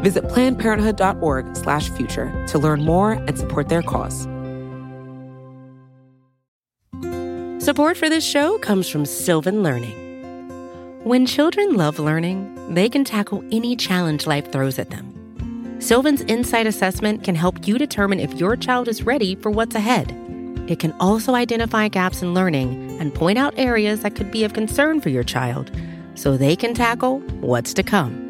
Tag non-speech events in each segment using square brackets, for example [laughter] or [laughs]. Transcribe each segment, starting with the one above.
Visit plannedparenthood.org/future to learn more and support their cause. Support for this show comes from Sylvan Learning. When children love learning, they can tackle any challenge life throws at them. Sylvan's Insight Assessment can help you determine if your child is ready for what's ahead. It can also identify gaps in learning and point out areas that could be of concern for your child so they can tackle what's to come.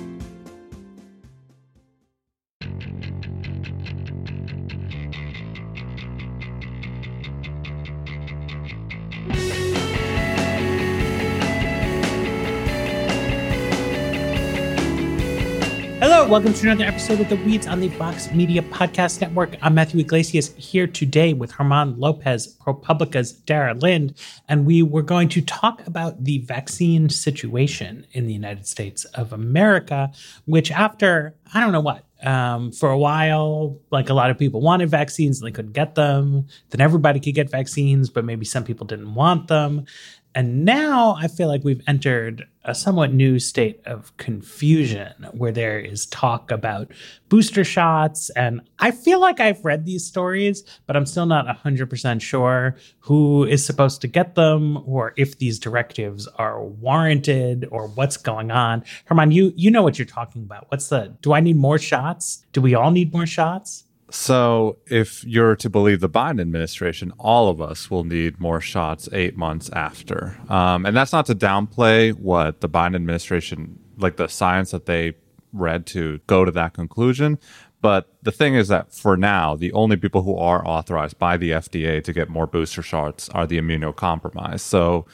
welcome to another episode of The Weeds on the Vox Media Podcast Network. I'm Matthew Yglesias here today with German Lopez, ProPublica's Dara Lind, and we were going to talk about the vaccine situation in the United States of America, which after, I don't know what, um, for a while, like a lot of people wanted vaccines and they couldn't get them. Then everybody could get vaccines, but maybe some people didn't want them. And now I feel like we've entered a somewhat new state of confusion where there is talk about booster shots. And I feel like I've read these stories, but I'm still not 100% sure who is supposed to get them or if these directives are warranted or what's going on. German, you, you know what you're talking about. What's the, do I need more shots? Do we all need more shots? So, if you're to believe the Biden administration, all of us will need more shots eight months after. Um, and that's not to downplay what the Biden administration, like the science that they read to go to that conclusion. But the thing is that for now, the only people who are authorized by the FDA to get more booster shots are the immunocompromised. So,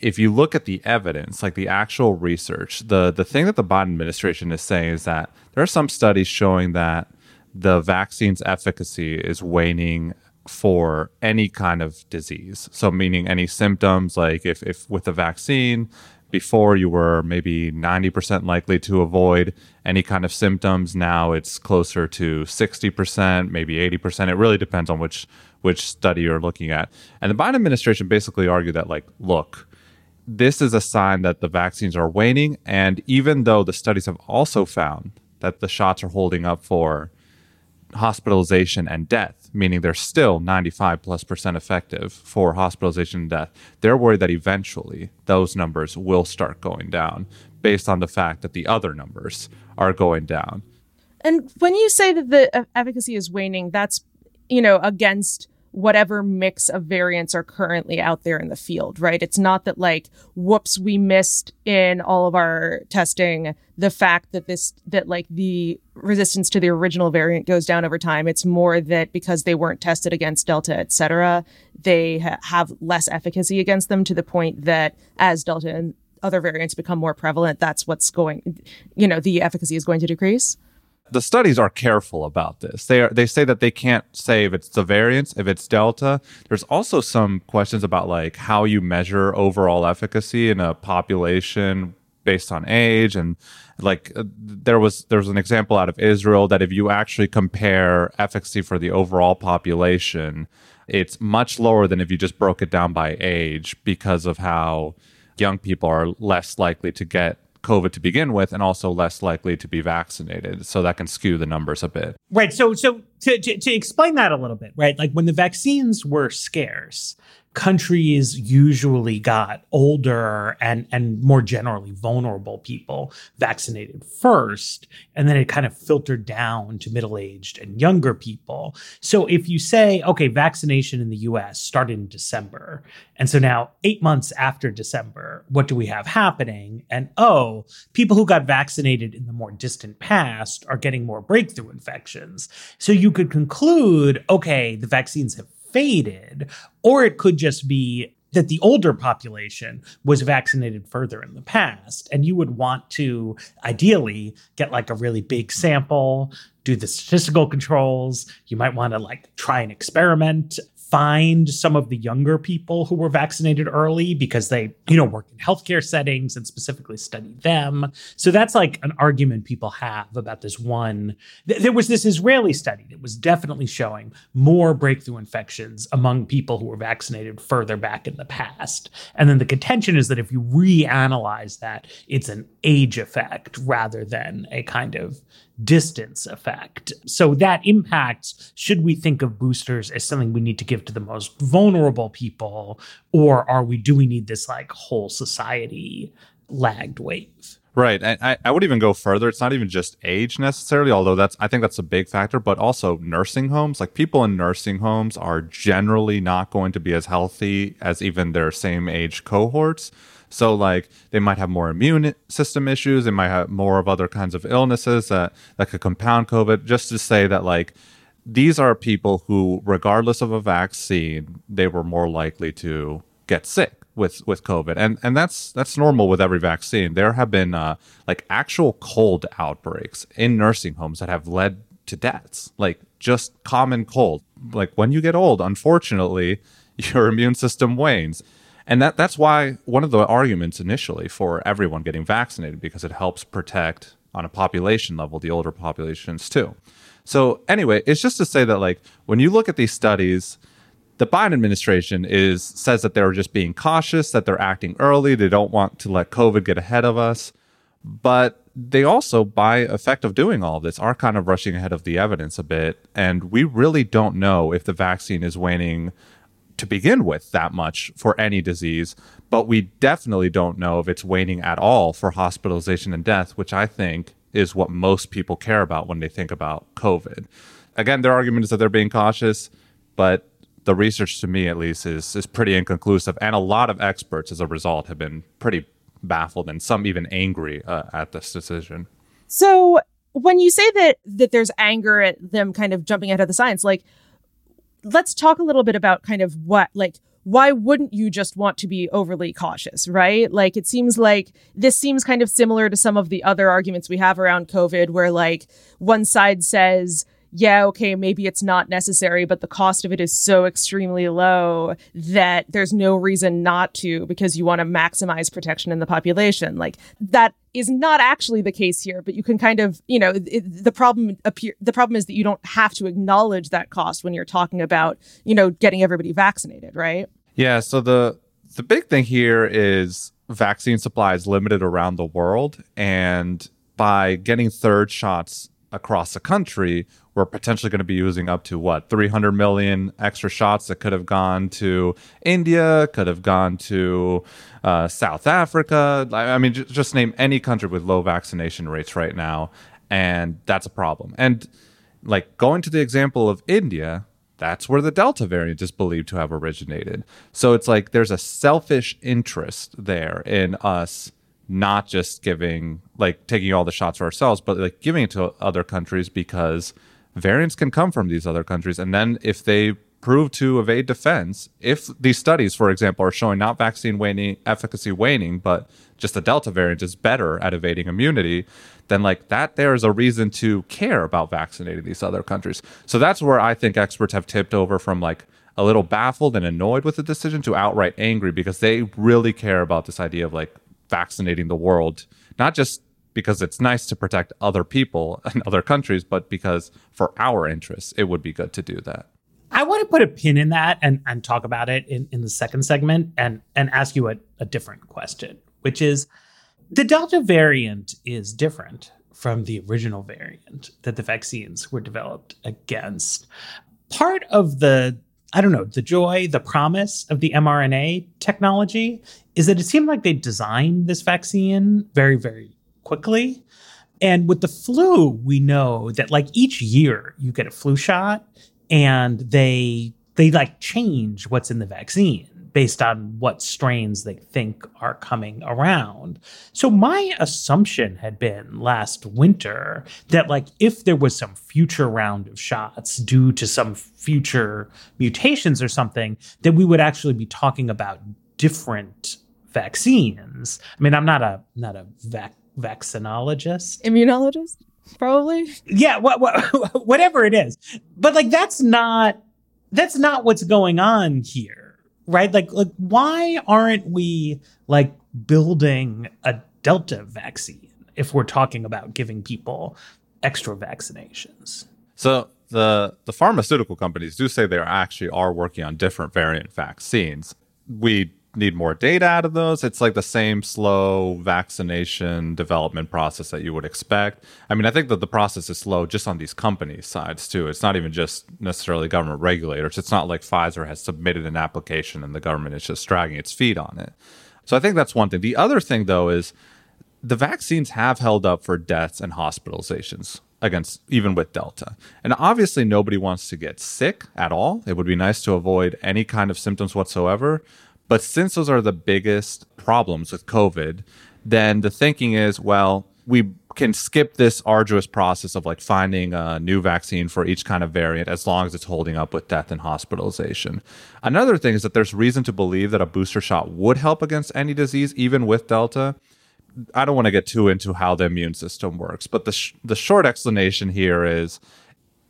if you look at the evidence, like the actual research, the the thing that the Biden administration is saying is that there are some studies showing that the vaccine's efficacy is waning for any kind of disease. So, meaning any symptoms, like if, if with the vaccine, before you were maybe 90% likely to avoid any kind of symptoms, now it's closer to 60%, maybe 80%. It really depends on which which study you're looking at. And the Biden administration basically argued that like, look, this is a sign that the vaccines are waning and even though the studies have also found that the shots are holding up for hospitalization and death, meaning they're still 95 plus percent effective for hospitalization and death. They're worried that eventually those numbers will start going down based on the fact that the other numbers are going down. And when you say that the uh, efficacy is waning, that's, you know, against whatever mix of variants are currently out there in the field, right? It's not that like, whoops, we missed in all of our testing the fact that this, that like the resistance to the original variant goes down over time. It's more that because they weren't tested against Delta, et cetera, they ha- have less efficacy against them to the point that as Delta and other variants become more prevalent, that's what's going, you know, the efficacy is going to decrease the studies are careful about this. They are they say that they can't say if it's the variance, if it's delta. There's also some questions about like how you measure overall efficacy in a population based on age and like uh, there was there was an example out of Israel that if you actually compare efficacy for the overall population, it's much lower than if you just broke it down by age because of how young people are less likely to get COVID to begin with and also less likely to be vaccinated. So that can skew the numbers a bit. Right. So, so to, to, to explain that a little bit, right? Like when the vaccines were scarce, countries usually got older and and more generally vulnerable people vaccinated first and then it kind of filtered down to middle-aged and younger people. So if you say okay vaccination in the US started in December and so now 8 months after December what do we have happening? And oh people who got vaccinated in the more distant past are getting more breakthrough infections. So you could conclude okay the vaccines have faded, or it could just be that the older population was vaccinated further in the past. And you would want to ideally get like a really big sample, do the statistical controls. You might want to like try an experiment find some of the younger people who were vaccinated early because they, you know, work in healthcare settings and specifically study them. So that's like an argument people have about this one. There was this Israeli study that was definitely showing more breakthrough infections among people who were vaccinated further back in the past. And then the contention is that if you reanalyze that, it's an age effect rather than a kind of distance effect. So that impacts should we think of boosters as something we need to give to the most vulnerable people or are we do we need this like whole society lagged wave? Right. I, I would even go further. It's not even just age necessarily, although that's I think that's a big factor, but also nursing homes. Like people in nursing homes are generally not going to be as healthy as even their same age cohorts. So like they might have more immune system issues, they might have more of other kinds of illnesses that that could compound COVID. Just to say that like these are people who, regardless of a vaccine, they were more likely to get sick with with COVID, and and that's that's normal with every vaccine. There have been uh, like actual cold outbreaks in nursing homes that have led to deaths, like just common cold. Like when you get old, unfortunately, [laughs] your immune system wanes. And that that's why one of the arguments initially for everyone getting vaccinated because it helps protect on a population level the older populations too. So anyway, it's just to say that like when you look at these studies, the Biden administration is says that they're just being cautious, that they're acting early, they don't want to let COVID get ahead of us. But they also, by effect of doing all of this, are kind of rushing ahead of the evidence a bit. And we really don't know if the vaccine is waning to begin with that much for any disease, but we definitely don't know if it's waning at all for hospitalization and death, which I think is what most people care about when they think about COVID. Again, their argument is that they're being cautious, but the research to me at least is is pretty inconclusive and a lot of experts as a result have been pretty baffled and some even angry uh, at this decision. So, when you say that that there's anger at them kind of jumping ahead of the science, like let's talk a little bit about kind of what like why wouldn't you just want to be overly cautious, right? Like it seems like this seems kind of similar to some of the other arguments we have around COVID where like one side says yeah, okay, maybe it's not necessary, but the cost of it is so extremely low that there's no reason not to because you want to maximize protection in the population. Like that is not actually the case here, but you can kind of, you know, it, the problem appear the problem is that you don't have to acknowledge that cost when you're talking about, you know, getting everybody vaccinated, right? Yeah, so the the big thing here is vaccine supply is limited around the world and by getting third shots across the country, we're potentially going to be using up to what 300 million extra shots that could have gone to India, could have gone to uh, South Africa. I mean, just name any country with low vaccination rates right now, and that's a problem. And like going to the example of India, that's where the Delta variant is believed to have originated. So it's like there's a selfish interest there in us not just giving like taking all the shots for ourselves, but like giving it to other countries because variants can come from these other countries. And then if they prove to evade defense, if these studies, for example, are showing not vaccine waning, efficacy waning, but just the Delta variant is better at evading immunity, then like that there is a reason to care about vaccinating these other countries. So that's where I think experts have tipped over from like a little baffled and annoyed with the decision to outright angry because they really care about this idea of like vaccinating the world, not just because it's nice to protect other people [laughs] and other countries, but because for our interests, it would be good to do that. I want to put a pin in that and, and talk about it in, in the second segment and, and ask you a, a different question, which is the Delta variant is different from the original variant that the vaccines were developed against. Part of the I don't know, the joy, the promise of the mRNA technology is that it seemed like they designed this vaccine very, very quickly. And with the flu, we know that like each year you get a flu shot and they they like change what's in the vaccine based on what strains they think are coming around. So my assumption had been last winter that like if there was some future round of shots due to some future mutations or something, that we would actually be talking about different vaccines. I mean, I'm not a not a vac- vaccinologist. Immunologist? Probably. Yeah, what, what, [laughs] whatever it is. But like that's not that's not what's going on here right? Like, like why aren't we like building a Delta vaccine if we're talking about giving people extra vaccinations? So the the pharmaceutical companies do say they actually are working on different variant vaccines. We need more data out of those. It's like the same slow vaccination development process that you would expect. I mean, I think that the process is slow just on these companies' sides too. It's not even just necessarily government regulators. It's not like Pfizer has submitted an application and the government is just dragging its feet on it. So I think that's one thing. The other thing though is the vaccines have held up for deaths and hospitalizations against even with Delta. And obviously, nobody wants to get sick at all. It would be nice to avoid any kind of symptoms whatsoever. But since those are the biggest problems with COVID, then the thinking is, well, we can skip this arduous process of like finding a new vaccine for each kind of variant as long as it's holding up with death and hospitalization. Another thing is that there's reason to believe that a booster shot would help against any disease, even with Delta. I don't want to get too into how the immune system works, but the sh- the short explanation here is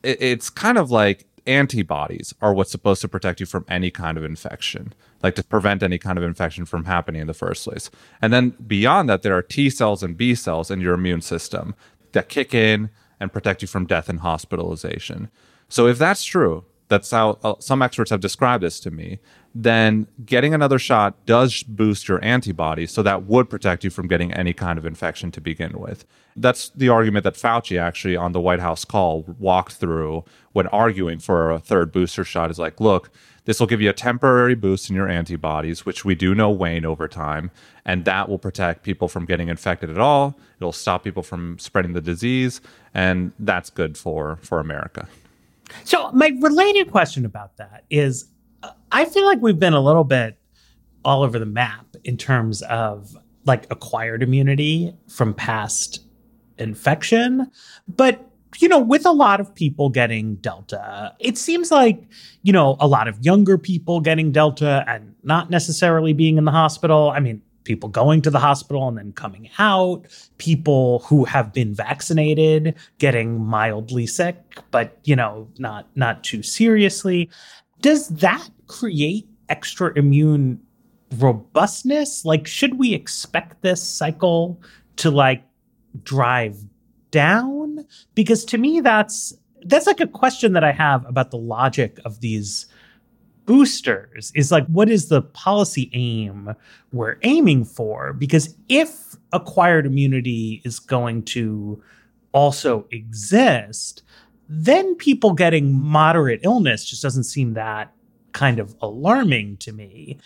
it- it's kind of like antibodies are what's supposed to protect you from any kind of infection, like to prevent any kind of infection from happening in the first place. And then beyond that, there are T cells and B cells in your immune system that kick in and protect you from death and hospitalization. So if that's true, that's how uh, some experts have described this to me, then getting another shot does boost your antibodies. So that would protect you from getting any kind of infection to begin with. That's the argument that Fauci actually on the White House call walked through when arguing for a third booster shot is like, look, this will give you a temporary boost in your antibodies, which we do know wane over time, and that will protect people from getting infected at all. It'll stop people from spreading the disease, and that's good for for America. So my related question about that is I feel like we've been a little bit all over the map in terms of like acquired immunity from past infection, but you know, with a lot of people getting Delta, it seems like, you know, a lot of younger people getting Delta and not necessarily being in the hospital. I mean, people going to the hospital and then coming out, people who have been vaccinated getting mildly sick, but you know, not not too seriously. Does that create extra immune robustness? Like should we expect this cycle to like drive down? Because to me that's that's like a question that I have about the logic of these boosters is like what is the policy aim we're aiming for? Because if acquired immunity is going to also exist then people getting moderate illness just doesn't seem that kind of alarming to me.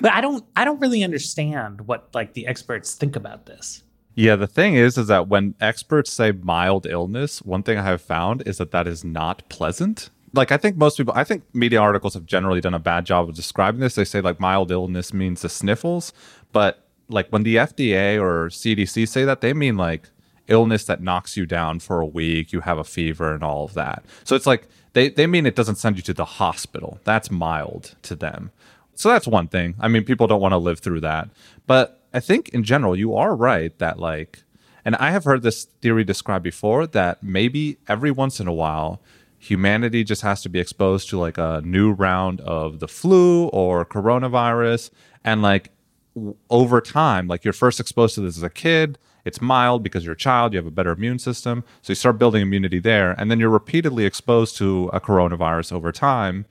But i don't i don't really understand what like the experts think about this. Yeah, the thing is, is that when experts say mild illness, one thing I have found is that that is not pleasant like I think most people, I think media articles have generally done a bad job of describing this. They say like mild illness means the sniffles, but like when the FDA or CDC say that, they mean like illness that knocks you down for a week, you have a fever and all of that. So it's like they they mean it doesn't send you to the hospital. That's mild to them. So that's one thing. I mean, people don't want to live through that. But I think in general, you are right that like and I have heard this theory described before that maybe every once in a while humanity just has to be exposed to like a new round of the flu or coronavirus. And like w- over time like you're first exposed to this as a kid. It's mild because you're a child. You have a better immune system. So you start building immunity there. And then you're repeatedly exposed to a coronavirus over time.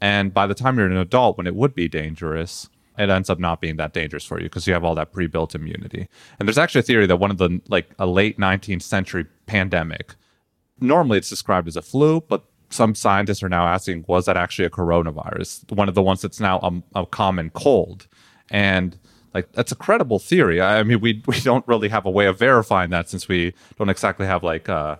And by the time you're an adult when it would be dangerous it ends up not being that dangerous for you because you have all that pre-built immunity. And there's actually a theory that one of the like a late 19th century pandemic normally it's described as a flu, but some scientists are now asking, was that actually a coronavirus? One of the ones that's now a, a common cold. And like that's a credible theory. I mean, we we don't really have a way of verifying that since we don't exactly have like uh,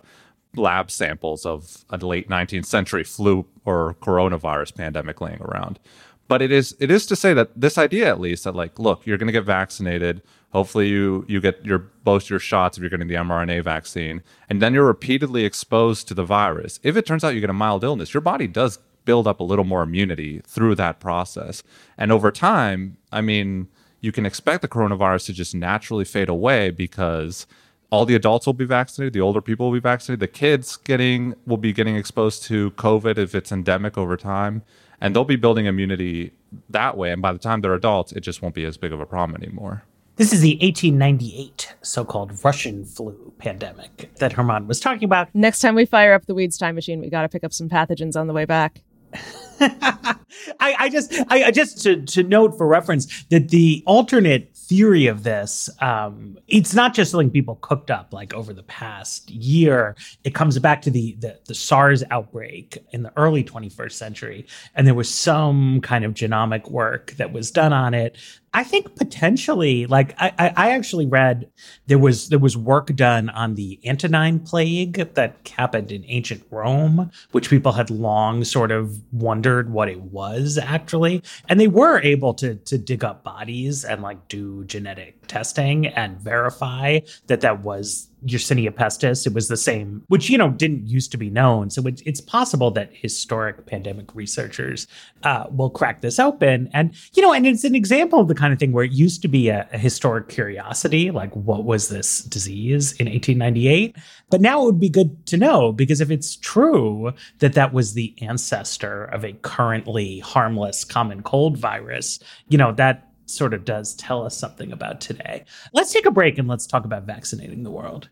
lab samples of a late 19th century flu or coronavirus pandemic laying around. But it is it is to say that this idea at least that like look, you're going to get vaccinated. Hopefully you you get your both your shots if you're getting the mRNA vaccine, and then you're repeatedly exposed to the virus. If it turns out you get a mild illness, your body does build up a little more immunity through that process. And over time, I mean, you can expect the coronavirus to just naturally fade away because all the adults will be vaccinated, the older people will be vaccinated, the kids getting will be getting exposed to COVID if it's endemic over time, and they'll be building immunity that way. And by the time they're adults, it just won't be as big of a problem anymore. This is the 1898 so called Russian flu pandemic that German was talking about. Next time we fire up the weeds time machine, we got to pick up some pathogens on the way back. [laughs] I, I, just, I, I just to, to note for reference that the alternate theory of this, um, it's not just something people cooked up like over the past year. It comes back to the, the, the SARS outbreak in the early 21st century, and there was some kind of genomic work that was done on it I think potentially, like I, I actually read there was there was work done on the Antonine plague that happened in ancient Rome, which people had long sort of wondered what it was actually, and they were able to to dig up bodies and like do genetic testing and verify that that was Yersinia pestis. It was the same, which, you know, didn't used to be known. So it, it's possible that historic pandemic researchers uh, will crack this open. And, you know, and it's an example of the kind of thing where it used to be a, a historic curiosity, like what was this disease in 1898? But now it would be good to know because if it's true that that was the ancestor of a currently harmless common cold virus, you know, that sort of does tell us something about today. Let's take a break and let's talk about vaccinating the world.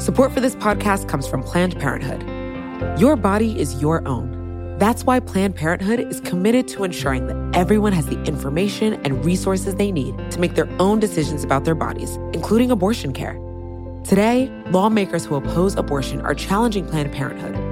Support for this podcast comes from Planned Parenthood. Your body is your own. That's why Planned Parenthood is committed to ensuring that everyone has the information and resources they need to make their own decisions about their bodies, including abortion care. Today, lawmakers who oppose abortion are challenging Planned Parenthood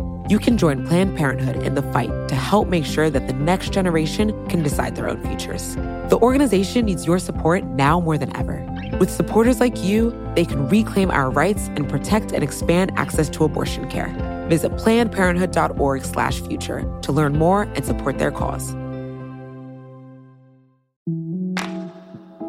you can join Planned Parenthood in the fight to help make sure that the next generation can decide their own futures. The organization needs your support now more than ever. With supporters like you, they can reclaim our rights and protect and expand access to abortion care. Visit plannedparenthood.org/future to learn more and support their cause.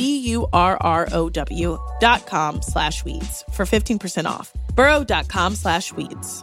B-U-R-R-O-W dot com slash weeds for 15% off. Burrow.com slash weeds.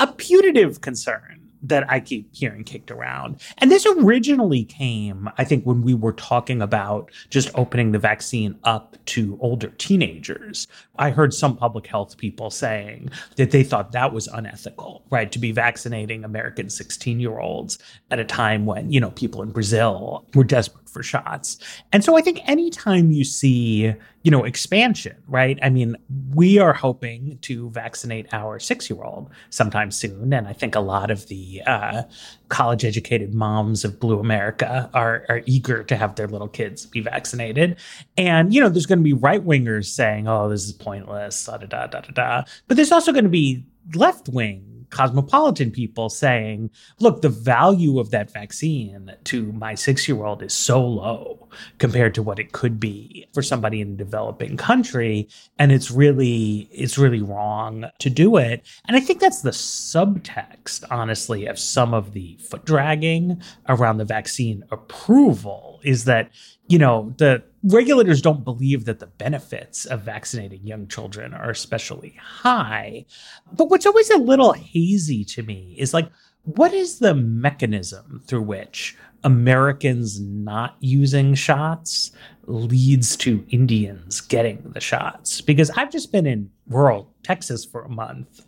A putative concern that I keep hearing kicked around. And this originally came, I think, when we were talking about just opening the vaccine up to older teenagers. I heard some public health people saying that they thought that was unethical, right? To be vaccinating American 16 year olds at a time when, you know, people in Brazil were desperate for shots. And so I think anytime you see, you know, expansion, right? I mean, we are hoping to vaccinate our six year old sometime soon. And I think a lot of the uh, college educated moms of Blue America are, are eager to have their little kids be vaccinated. And, you know, there's going to be right wingers saying, oh, this is pointless, da da da da da. But there's also going to be left wing cosmopolitan people saying, look, the value of that vaccine to my six year old is so low compared to what it could be for somebody in a developing country. And it's really, it's really wrong to do it. And I think that's the subtext, honestly, of some of the foot dragging around the vaccine approval is that, you know, the regulators don't believe that the benefits of vaccinating young children are especially high. But what's always a little hazy to me is like, what is the mechanism through which Americans not using shots leads to Indians getting the shots? Because I've just been in rural Texas for a month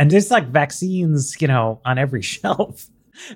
and there's like vaccines, you know, on every [laughs] shelf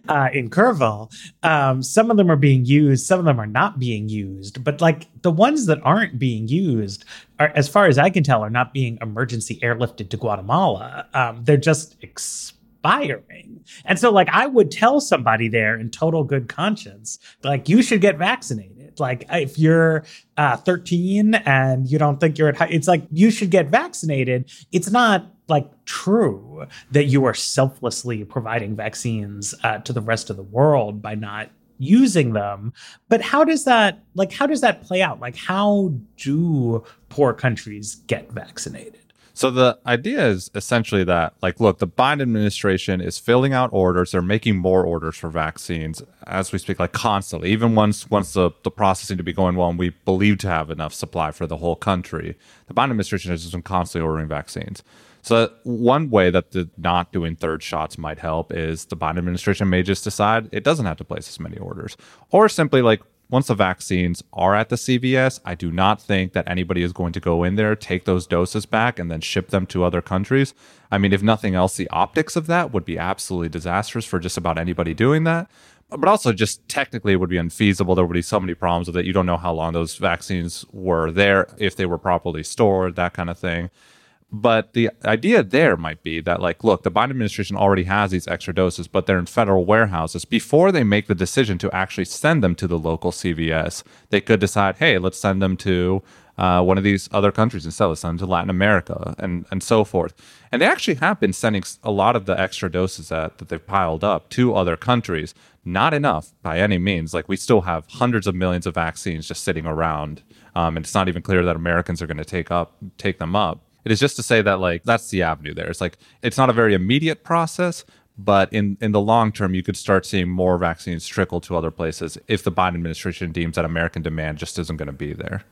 uh, in Kerrville. Um, some of them are being used, some of them are not being used. But like the ones that aren't being used, are, as far as I can tell, are not being emergency airlifted to Guatemala. Um, they're just expiring. And so, like, I would tell somebody there in total good conscience, like, you should get vaccinated. Like, if you're uh, 13 and you don't think you're at high, it's like you should get vaccinated. It's not like true that you are selflessly providing vaccines uh, to the rest of the world by not using them but how does that like how does that play out like how do poor countries get vaccinated so the idea is essentially that, like, look, the Biden administration is filling out orders. They're making more orders for vaccines as we speak, like constantly. Even once once the, the processing to be going well, and we believe to have enough supply for the whole country, the Biden administration has just been constantly ordering vaccines. So one way that the not doing third shots might help is the Biden administration may just decide it doesn't have to place as many orders, or simply like once the vaccines are at the CVS, I do not think that anybody is going to go in there, take those doses back, and then ship them to other countries. I mean, if nothing else, the optics of that would be absolutely disastrous for just about anybody doing that. But also, just technically, it would be unfeasible. There would be so many problems with it. You don't know how long those vaccines were there, if they were properly stored, that kind of thing. But the idea there might be that, like, look, the Biden administration already has these extra doses, but they're in federal warehouses. Before they make the decision to actually send them to the local CVS, they could decide, hey, let's send them to uh, one of these other countries instead. Let's send them to Latin America and, and so forth. And they actually have been sending a lot of the extra doses that, that they've piled up to other countries. Not enough by any means. Like, we still have hundreds of millions of vaccines just sitting around. Um, and it's not even clear that Americans are going to take up take them up. It is just to say that like that's the avenue there. It's like it's not a very immediate process, but in in the long term, you could start seeing more vaccines trickle to other places if the Biden administration deems that American demand just isn't going to be there.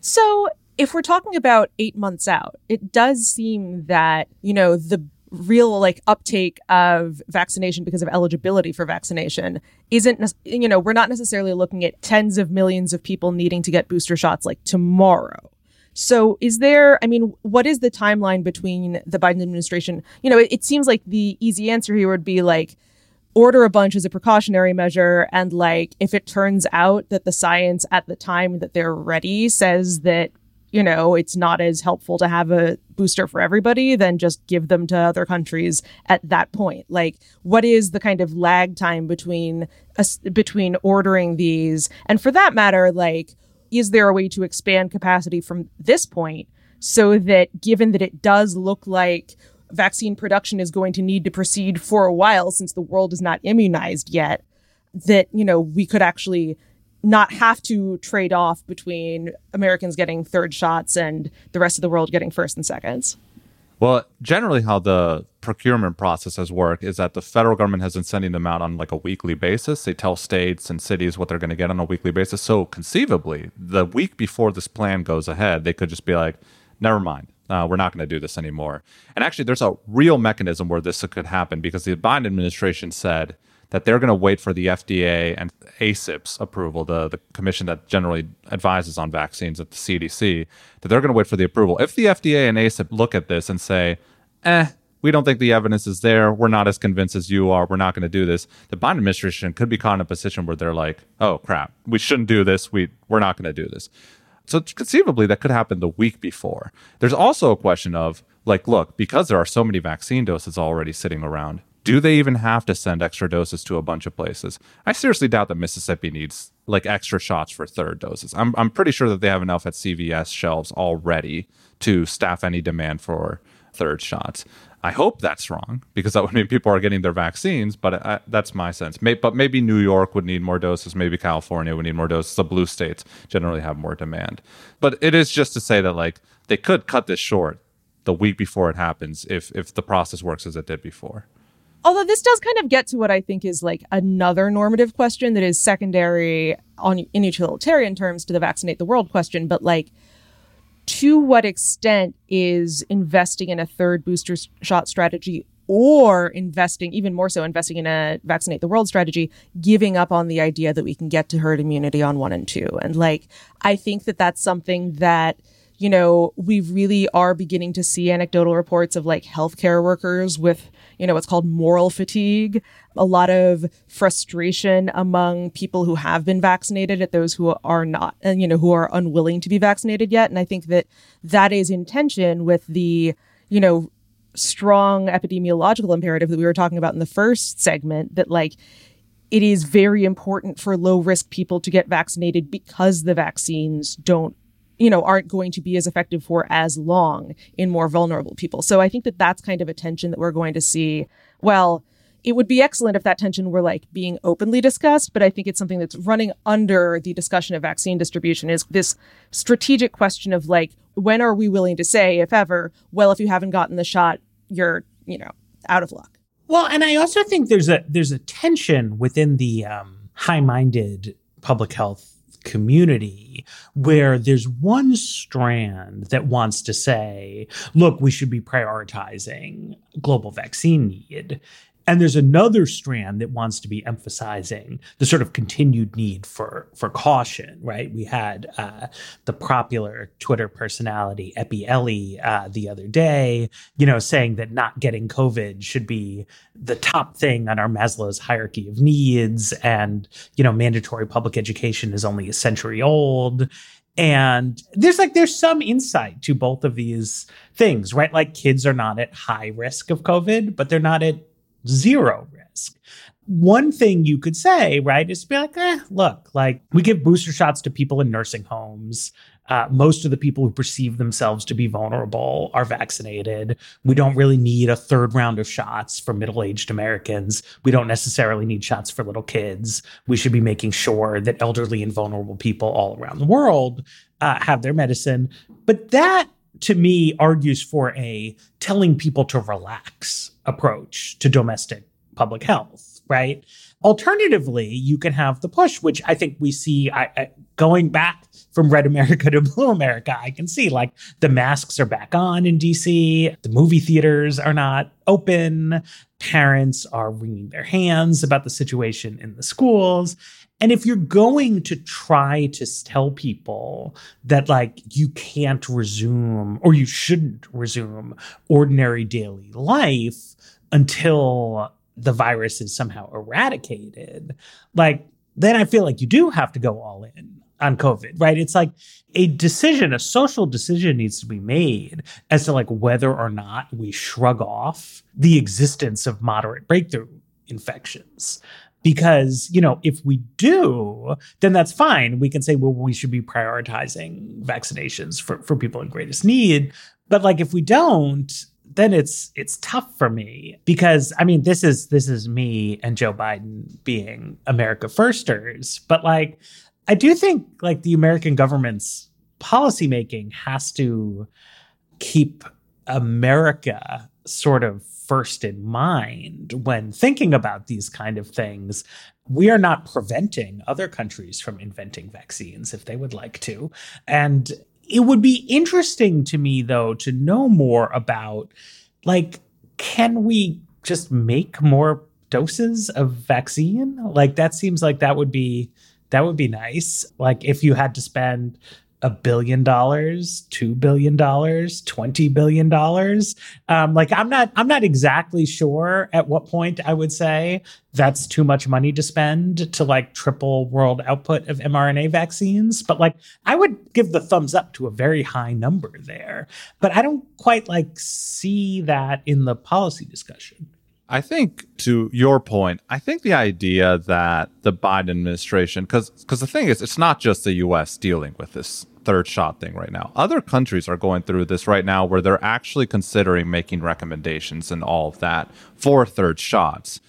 So, if we're talking about eight months out, it does seem that you know the real like uptake of vaccination because of eligibility for vaccination isn't you know we're not necessarily looking at tens of millions of people needing to get booster shots like tomorrow so, is there, I mean, what is the timeline between the Biden administration? You know, it, it, seems like the easy answer here would be like, order a bunch as a precautionary measure. And like, if it turns out that the science at the time that they're ready says that, you know, it's not as helpful to have a booster for everybody, then just give them to other countries at that point. Like, what is the kind of lag time between uh, between ordering these, and for that matter, like is there a way to expand capacity from this point so that given that it does look like vaccine production is going to need to proceed for a while since the world is not immunized yet that you know we could actually not have to trade off between Americans getting third shots and the rest of the world getting first and seconds. Well, generally, how the procurement processes work is that the federal government has been sending them out on like a weekly basis. They tell states and cities what they're going to get on a weekly basis. So conceivably, the week before this plan goes ahead, they could just be like, "Never mind, uh, we're not going to do this anymore." And actually, there's a real mechanism where this could happen because the Biden administration said that they're going to wait for the FDA and ACIP's approval, the, the commission that generally advises on vaccines at the CDC, that they're going to wait for the approval. If the FDA and ACIP look at this and say, eh, we don't think the evidence is there. We're not as convinced as you are. We're not going to do this. The Biden administration could be caught in a position where they're like, oh crap, we shouldn't do this. We we're not going to do this. So conceivably that could happen the week before. There's also a question of like, look, because there are so many vaccine doses already sitting around, do they even have to send extra doses to a bunch of places? I seriously doubt that Mississippi needs like extra shots for third doses. I'm I'm pretty sure that they have enough at CVS shelves already to staff any demand for third shots. I hope that's wrong because that would mean people are getting their vaccines, but I, that's my sense. May, but maybe New York would need more doses. Maybe California would need more doses. The blue states generally have more demand. But it is just to say that like they could cut this short the week before it happens if if the process works as it did before. Although this does kind of get to what I think is like another normative question that is secondary on in utilitarian terms to the vaccinate the world question, but like to what extent is investing in a third booster shot strategy or investing even more so investing in a vaccinate the world strategy giving up on the idea that we can get to herd immunity on one and two? And like i think that that's something that you know we really are beginning to see anecdotal reports of like healthcare workers with you know what's called moral fatigue a lot of frustration among people who have been vaccinated at those who are not and you know who are unwilling to be vaccinated yet. And i think that that is in tension with the you know strong epidemiological imperative that we were talking about in the first segment that like it is very important for low risk people to get vaccinated because the vaccines don't you know aren't going to be as effective for as long in more vulnerable people. So i think that that's kind of a tension that we're going to see. Well it would be excellent if that tension were like being openly discussed but i think it's something that's running under the discussion of vaccine distribution is this strategic question of like when are we willing to say if ever well if you haven't gotten the shot you're you know out of luck? Well and i also think there's a there's a tension within the um, high-minded public health community where there's one strand that wants to say, look, we should be prioritizing global vaccine need. And there's another strand that wants to be emphasizing the sort of continued need for for caution, right? We had uh, the popular Twitter personality Epi Ellie uh, the other day, you know, saying that not getting COVID should be the top thing on our Maslow's hierarchy of needs, and you know, mandatory public education is only a century old. And there's like there's some insight to both of these things, right? Like kids are not at high risk of COVID, but they're not at zero risk. One thing you could say, right, is to be like, eh, look, like we give booster shots to people in nursing homes. Uh, most of the people who perceive themselves to be vulnerable are vaccinated. We don't really need a third round of shots for middle aged Americans. We don't necessarily need shots for little kids. We should be making sure that elderly and vulnerable people all around the world uh, have their medicine. But that to me argues for a telling people to relax approach to domestic public health, right? Alternatively, you can have the push, which I think we see I, I, going back from red America to blue America. I can see like the masks are back on in DC, the movie theaters are not open, parents are wringing their hands about the situation in the schools. And if you're going to try to tell people that, like, you can't resume or you shouldn't resume ordinary daily life until the virus is somehow eradicated, like, then I feel like you do have to go all in on COVID, right? It's like a decision, a social decision needs to be made as to like whether or not we shrug off the existence of moderate breakthrough infections because you know if we do then that's fine. We can say well we should be prioritizing vaccinations for, for people in greatest need. But like if we don't then it's it's tough for me. Because i mean this is this is me and joe biden being america firsters. But like i do think like the american government's policymaking has to keep america sort of first in mind when thinking about these kind of things. We are not preventing other countries from inventing vaccines if they would like to. And it would be interesting to me, though, to know more about like, can we just make more doses of vaccine? Like, that seems like that would be. That would be nice. Like if you had to spend a billion dollars, two billion dollars, twenty billion dollars. Um, like I'm not, I'm not exactly sure at what point I would say that's too much money to spend to like triple world output of mRNA vaccines. But like I would give the thumbs up to a very high number there. But I don't quite like see that in the policy discussion. I think to your point, I think the idea that the Biden administration, because because the thing is, it's not just the U.S. dealing with this third shot thing right now. Other countries are going through this right now, where they're actually considering making recommendations and all of that for third shots.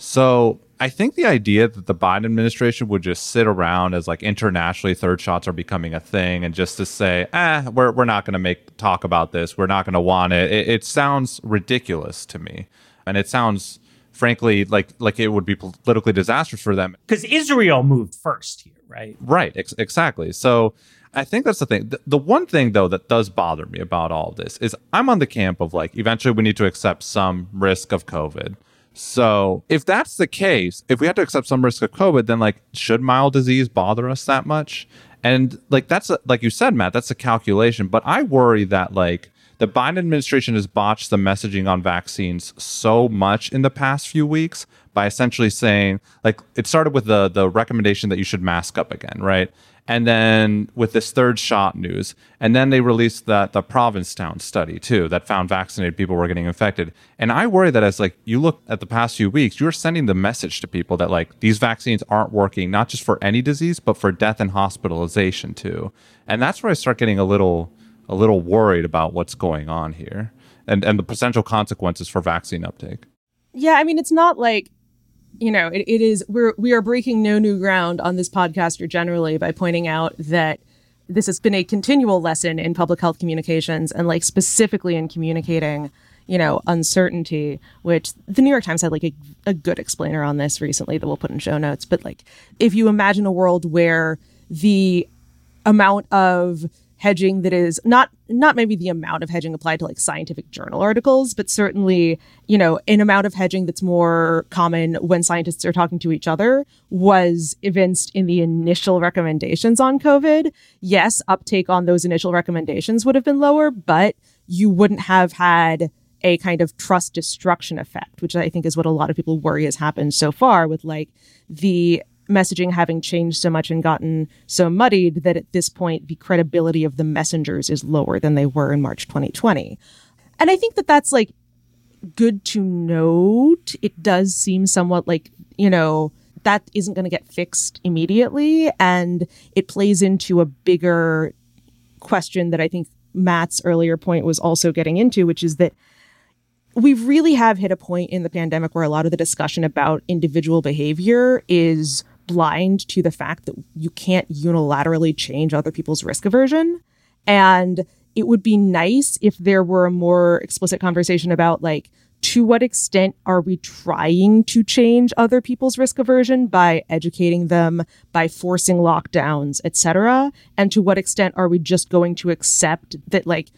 So I think the idea that the Biden administration would just sit around as like internationally third shots are becoming a thing and just to say, eh, we're, we're not going to make talk about this. We're not going to want it. it. It sounds ridiculous to me and it sounds frankly like like it would be politically disastrous for them because Israel moved first here, right? Right, ex- exactly. So I think that's the thing. The, the, one thing though that does bother me about all this is I'm on the camp of like eventually we need to accept some risk of COVID. So if that's the case, if we have to accept some risk of COVID, then like should mild disease bother us that much? And like that's a, like you said, Matt, that's a calculation. But I worry that like the Biden administration has botched the messaging on vaccines so much in the past few weeks by essentially saying like it started with the the recommendation that you should mask up again, right? And then with this third shot news, and then they released that the Provincetown study too that found vaccinated people were getting infected. And I worry that as like you look at the past few weeks, you're sending the message to people that like these vaccines aren't working not just for any disease but for death and hospitalization too. And that's where I start getting a little a little worried about what's going on here and, and the potential consequences for vaccine uptake. Yeah, I mean, it's not like, you know, it, it is, we're, we are breaking no new ground on this podcast or generally by pointing out that this has been a continual lesson in public health communications and like specifically in communicating you know uncertainty which the new york times had like a, a good explainer on this recently that we'll put in show notes but like if you imagine a world where the amount of hedging that is not not maybe the amount of hedging applied to like scientific journal articles but certainly you know an amount of hedging that's more common when scientists are talking to each other was evinced in the initial recommendations on covid. Yes uptake on those initial recommendations would have been lower but you wouldn't have had a kind of trust destruction effect which i think is what a lot of people worry has happened so far with like the messaging having changed so much and gotten so muddied that at this point the credibility of the messengers is lower than they were in March 2020. And I think that that's like good to note. It does seem somewhat like, you know, that isn't going to get fixed immediately. And it plays into a bigger question that I think Matt's earlier point was also getting into, which is that we really have hit a point in the pandemic where a lot of the discussion about individual behavior is blind to the fact that you can't unilaterally change other people's risk aversion. And it would be nice if there were a more explicit conversation about like, to what extent are we trying to change other people's risk aversion by educating them by forcing lockdowns etc and to what extent are we just going to accept that like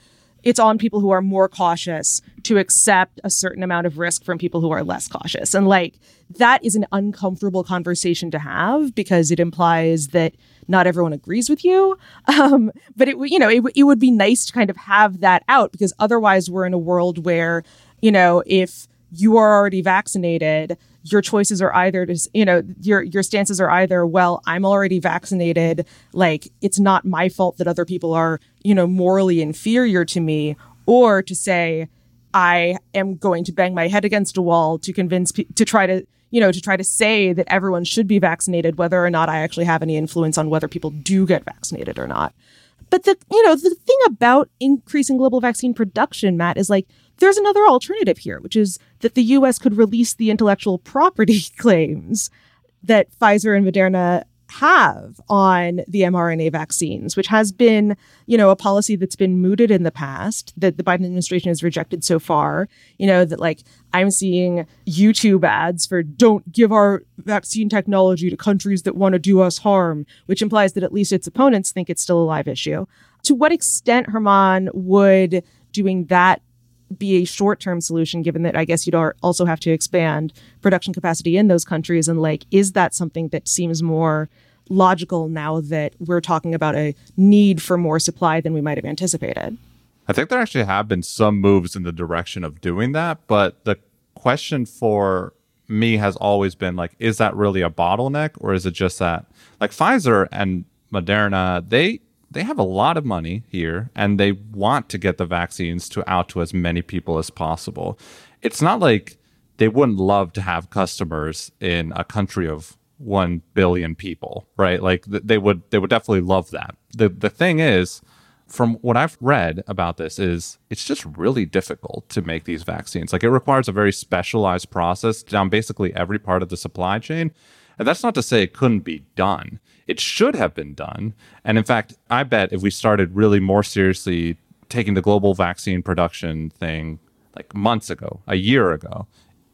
it's on people who are more cautious to accept a certain amount of risk from people who are less cautious. And like that is an uncomfortable conversation to have because it implies that not everyone agrees with you. [laughs] Um, but it you know it, it would be nice to kind of have that out because otherwise we're in a world where you know if you are already vaccinated your choices are either to you know your your stances are either well i'm already vaccinated like it's not my fault that other people are you know morally inferior to me or to say i am going to bang my head against a wall to convince pe- to try to you know to try to say that everyone should be vaccinated whether or not i actually have any influence on whether people do get vaccinated or not. But the you know the thing about increasing global vaccine production matt is like there's another alternative here, which is that the US could release the intellectual property [laughs] claims that Pfizer and Moderna have on the mRNA vaccines, which has been, you know, a policy that's been mooted in the past that the Biden administration has rejected so far. You know, that like I'm seeing YouTube ads for don't give our vaccine technology to countries that want to do us harm, which implies that at least its opponents think it's still a live issue. To what extent, German, would doing that be a short term solution, given that I guess you'd also have to expand production capacity in those countries. And like, is that something that seems more logical now that we're talking about a need for more supply than we might have anticipated. I think there actually have been some moves in the direction of doing that, but the question for me has always been like, is that really a bottleneck or is it just that like Pfizer and Moderna, they they have a lot of money here and they want to get the vaccines to out to as many people as possible. It's not like they wouldn't love to have customers in a country of 1 billion people, right? Like they would they would definitely love that. The the thing is from what I've read about this is it's just really difficult to make these vaccines. Like it requires a very specialized process down basically every part of the supply chain. And that's not to say it couldn't be done. It should have been done. And in fact, I bet if we started really more seriously taking the global vaccine production thing like months ago, a year ago,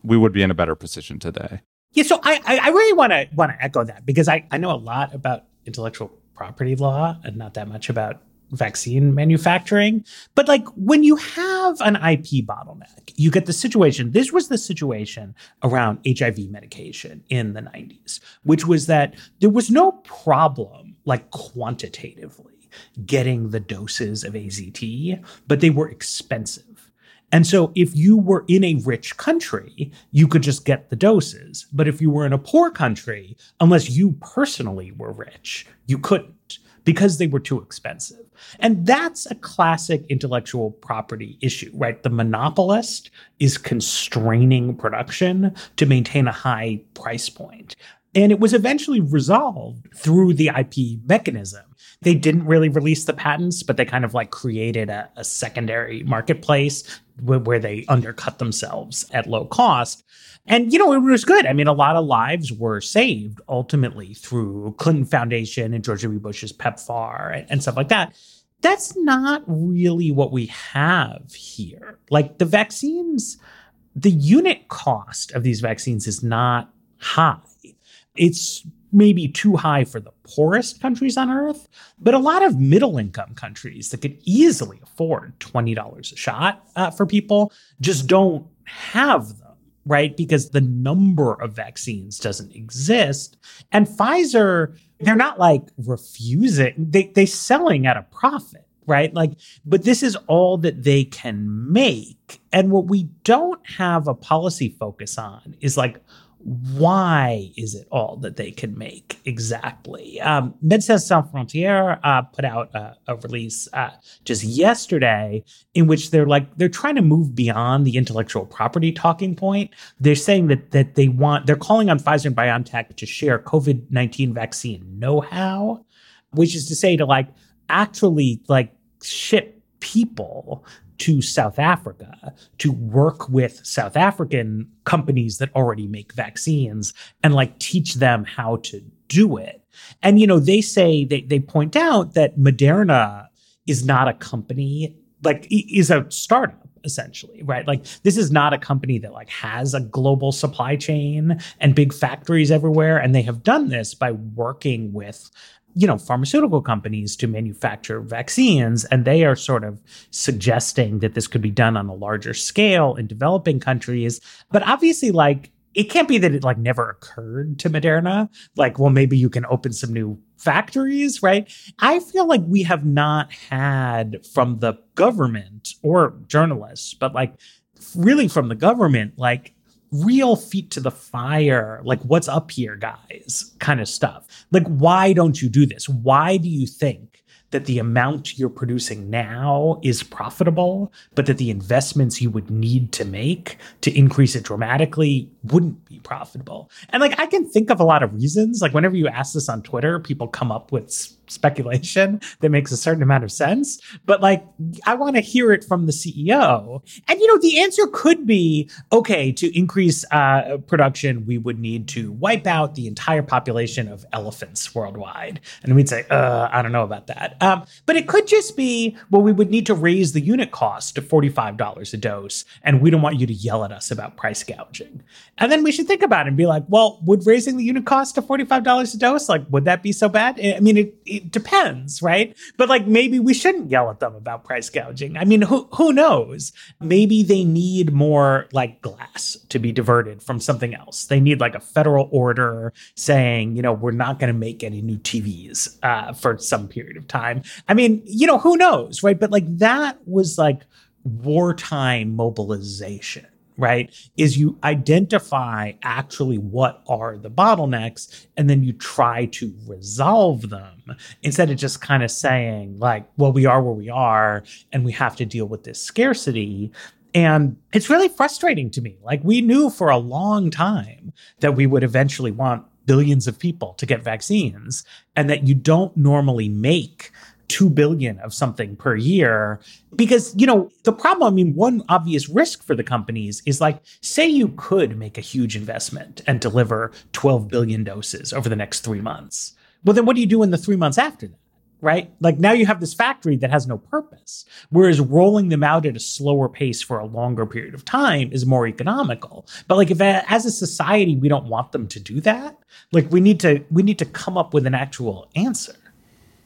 we would be in a better position today. Yeah, so I I really want to want to echo that because I I know a lot about intellectual property law and not that much about vaccine manufacturing. But like when you have an IP bottleneck, you get the situation. This was the situation around HIV medication in the 90s, which was that there was no problem like quantitatively getting the doses of AZT, but they were expensive. And so if you were in a rich country, you could just get the doses. But if you were in a poor country, unless you personally were rich, you couldn't because they were too expensive. And that's a classic intellectual property issue, right? The monopolist is constraining production to maintain a high price point. And it was eventually resolved through the IP mechanism. They didn't really release the patents, but they kind of like created a, a secondary marketplace where, they undercut themselves at low cost. And, you know, it was good. I mean, a lot of lives were saved ultimately through Clinton Foundation and George W. Bush's PEPFAR and, and stuff like that. That's not really what we have here. Like the vaccines, the unit cost of these vaccines is not high. It's maybe too high for the poorest countries on earth, but a lot of middle income countries that could easily afford $20 a shot uh, for people just don't have them right? Because the number of vaccines doesn't exist. And Pfizer, they're not like refusing, they, they're selling at a profit, right? Like, but this is all that they can make. And what we don't have a policy focus on is like why is it all that they can make exactly? Um, Médecins Sans Frontières uh, put out a, a release uh, just yesterday in which they're like they're trying to move beyond the intellectual property talking point. They're saying that that they want they're calling on Pfizer and BioNTech to share COVID nineteen vaccine know how, which is to say to like actually like ship people to South Africa to work with South African companies that already make vaccines and like teach them how to do it. And, you know, they say, they, they point out that Moderna is not a company, like, is a startup essentially right like this is not a company that like has a global supply chain and big factories everywhere and they have done this by working with you know, pharmaceutical companies to manufacture vaccines. And they are sort of suggesting that this could be done on a larger scale in developing countries. But obviously, like, it can't be that it like never occurred to Moderna. Like, well, maybe you can open some new factories, right? I feel like we have not had from the government or journalists, but like really from the government, like real feet to the fire, like what's up here, guys, kind of stuff. Like, why don't you do this? Why do you think that the amount you're producing now is profitable, but that the investments you would need to make to increase it dramatically wouldn't be profitable. And like I can think of a lot of reasons. Like whenever you ask this on Twitter, people come up with speculation [laughs] that makes a certain amount of sense. But like I want to hear it from the CEO. And you know, the answer could be okay, to increase uh, production, we would need to wipe out the entire population of elephants worldwide. And we'd say, uh, I don't know about that. that. Um, but it could just be, well, we would need to raise the unit cost to $45 a dose, and we don't want you to yell at us about price gouging. And then we should think about it and be like, well, would raising the unit cost to $45 a dose, like, would that be so bad? I mean, it, it depends, right? But like, maybe we shouldn't yell at them about price gouging. I mean, who, who knows? Maybe they need more like glass to be diverted from something else. They need like a federal order saying, you know, we're not going to make any new TVs uh, for some period of time. I mean, you know, who knows, right? But like that was like wartime mobilization right? Is you identify actually what are the bottlenecks and then you try to resolve them instead of just kind of saying, like, well, we are where we are and we have to deal with this scarcity. And it's really frustrating to me. Like, we knew for a long time that we would eventually want billions of people to get vaccines and that you don't normally make 2 billion of something per year because you know the problem i mean one obvious risk for the companies is like say you could make a huge investment and deliver 12 billion doses over the next 3 months well then what do you do in the 3 months after that right? Like now you have this factory that has no purpose. Whereas rolling them out at a slower pace for a longer period of time is more economical. But like if uh, as a society we don't want them to do that, like we need to we need to come up with an actual answer.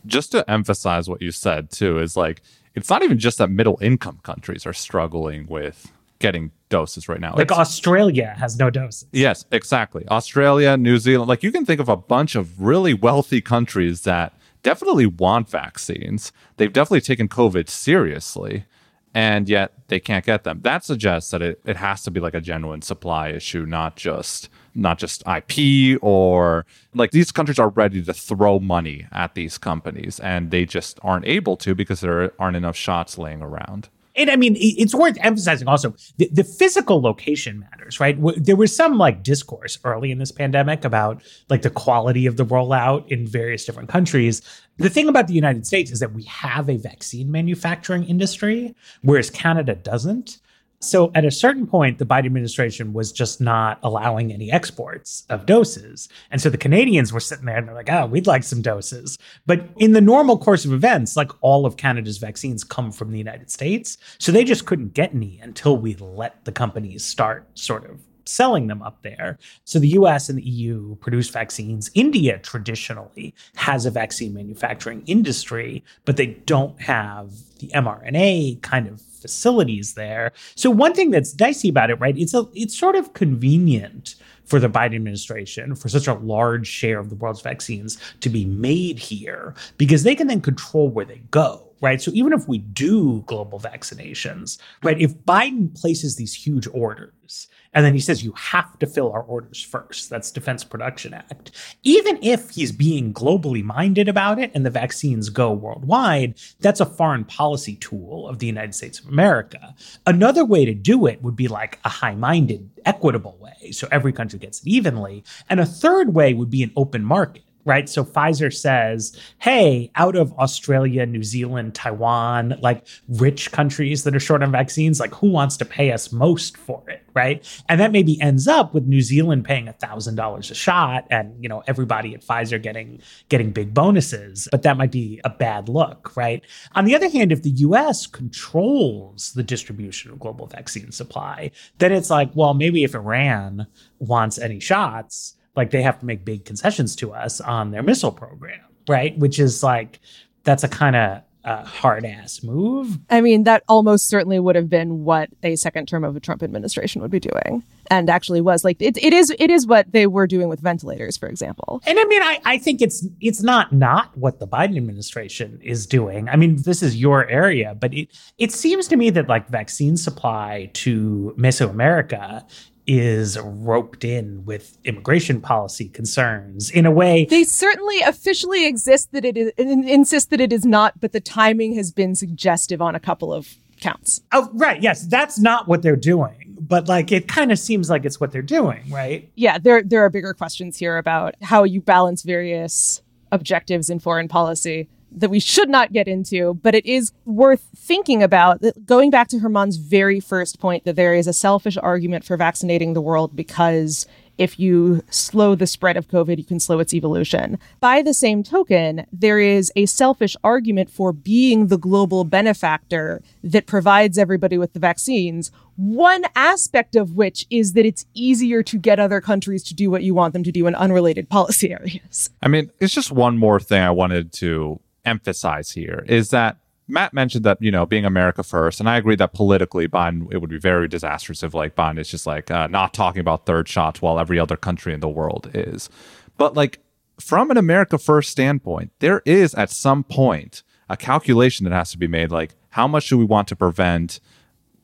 Just to emphasize what you said too is like it's not even just that middle income countries are struggling with getting doses right now. Like it's, Australia has no doses. Yes, exactly. Australia, New Zealand, like you can think of a bunch of really wealthy countries that definitely want vaccines. They've definitely taken COVID seriously, and yet they can't get them. That suggests that it, it has to be like a genuine supply issue, not just not just IP or like these countries are ready to throw money at these companies and they just aren't able to because there aren't enough shots laying around and I mean, it's worth emphasizing also the, the, physical location matters, right? There was some like discourse early in this pandemic about like the quality of the rollout in various different countries. The thing about the United States is that we have a vaccine manufacturing industry, whereas Canada doesn't. So at a certain point, the Biden administration was just not allowing any exports of doses. And so the Canadians were sitting there and they're like, oh, we'd like some doses. But in the normal course of events, like all of Canada's vaccines come from the United States. So they just couldn't get any until we let the companies start sort of selling them up there. So the US and the EU produce vaccines. India traditionally has a vaccine manufacturing industry, but they don't have the mRNA kind of facilities there. So one thing that's dicey about it, right? It's a it's sort of convenient for the Biden administration for such a large share of the world's vaccines to be made here because they can then control where they go right? So even if we do global vaccinations, right, if Biden places these huge orders and then he says you have to fill our orders first. That's Defense Production Act. Even if he's being globally minded about it and the vaccines go worldwide, that's a foreign policy tool of the United States of America. Another way to do it would be like a high-minded, equitable way, so every country gets it evenly. And a third way would be an open market right? So Pfizer says, hey, out of Australia, New Zealand, Taiwan, like rich countries that are short on vaccines, like who wants to pay us most for it, right? And that maybe ends up with New Zealand paying $1,000 a shot and, you know, everybody at Pfizer getting getting big bonuses, but that might be a bad look, right? On the other hand, if the US controls the distribution of global vaccine supply, then it's like, well, maybe if Iran wants any shots, like they have to make big concessions to us on their missile program, right? Which is like that's a kind of uh, hard ass move. I mean, that almost certainly would have been what a second term of a Trump administration would be doing, and actually was like it. It is. It is what they were doing with ventilators, for example. And I mean, I, I think it's it's not not what the Biden administration is doing. I mean, this is your area, but it it seems to me that like vaccine supply to Mesoamerica is roped in with immigration policy concerns in a way. They certainly officially exist that it is insist that it is not, but the timing has been suggestive on a couple of counts. Oh, right. Yes, that's not what they're doing, but like it kind of seems like it's what they're doing, right? Yeah, there there are bigger questions here about how you balance various objectives in foreign policy that we should not get into, but it is worth thinking about. Going back to German's very first point, that there is a selfish argument for vaccinating the world because if you slow the spread of COVID, you can slow its evolution. By the same token, there is a selfish argument for being the global benefactor that provides everybody with the vaccines. One aspect of which is that it's easier to get other countries to do what you want them to do in unrelated policy [laughs] areas. I mean, it's just one more thing I wanted to emphasize here is that Matt mentioned that you know being America first, and I agree that politically, Biden it would be very disastrous if like Biden is just like uh, not talking about third shots while every other country in the world is. But like from an America first standpoint, there is at some point a calculation that has to be made. Like how much do we want to prevent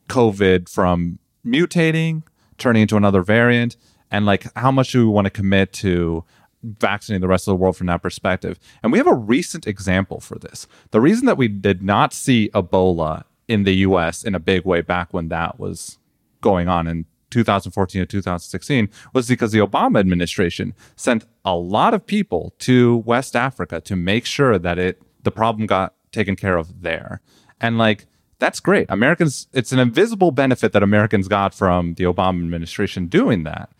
COVID from mutating, turning into another variant, and like how much do we want to commit to vaccinating the rest of the world from that perspective. And we have a recent example for this. The reason that we did not see Ebola in the US in a big way back when that was going on in 2014 to 2016 was because the Obama administration sent a lot of people to West Africa to make sure that it the problem got taken care of there. And like that's great. Americans it's an invisible benefit that Americans got from the Obama administration doing that.